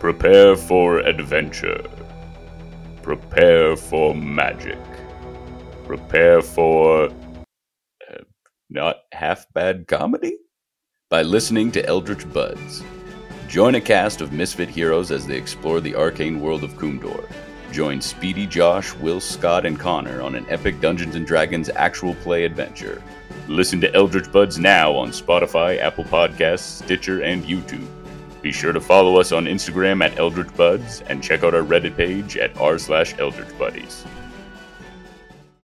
Prepare for adventure. Prepare for magic. Prepare for. Uh, not half bad comedy? By listening to Eldritch Buds. Join a cast of misfit heroes as they explore the arcane world of Kumdor. Join Speedy Josh, Will Scott, and Connor on an epic Dungeons and Dragons actual play adventure. Listen to Eldritch Buds now on Spotify, Apple Podcasts, Stitcher, and YouTube. Be sure to follow us on Instagram at Eldritch Buds and check out our Reddit page at r slash Eldritch Buddies.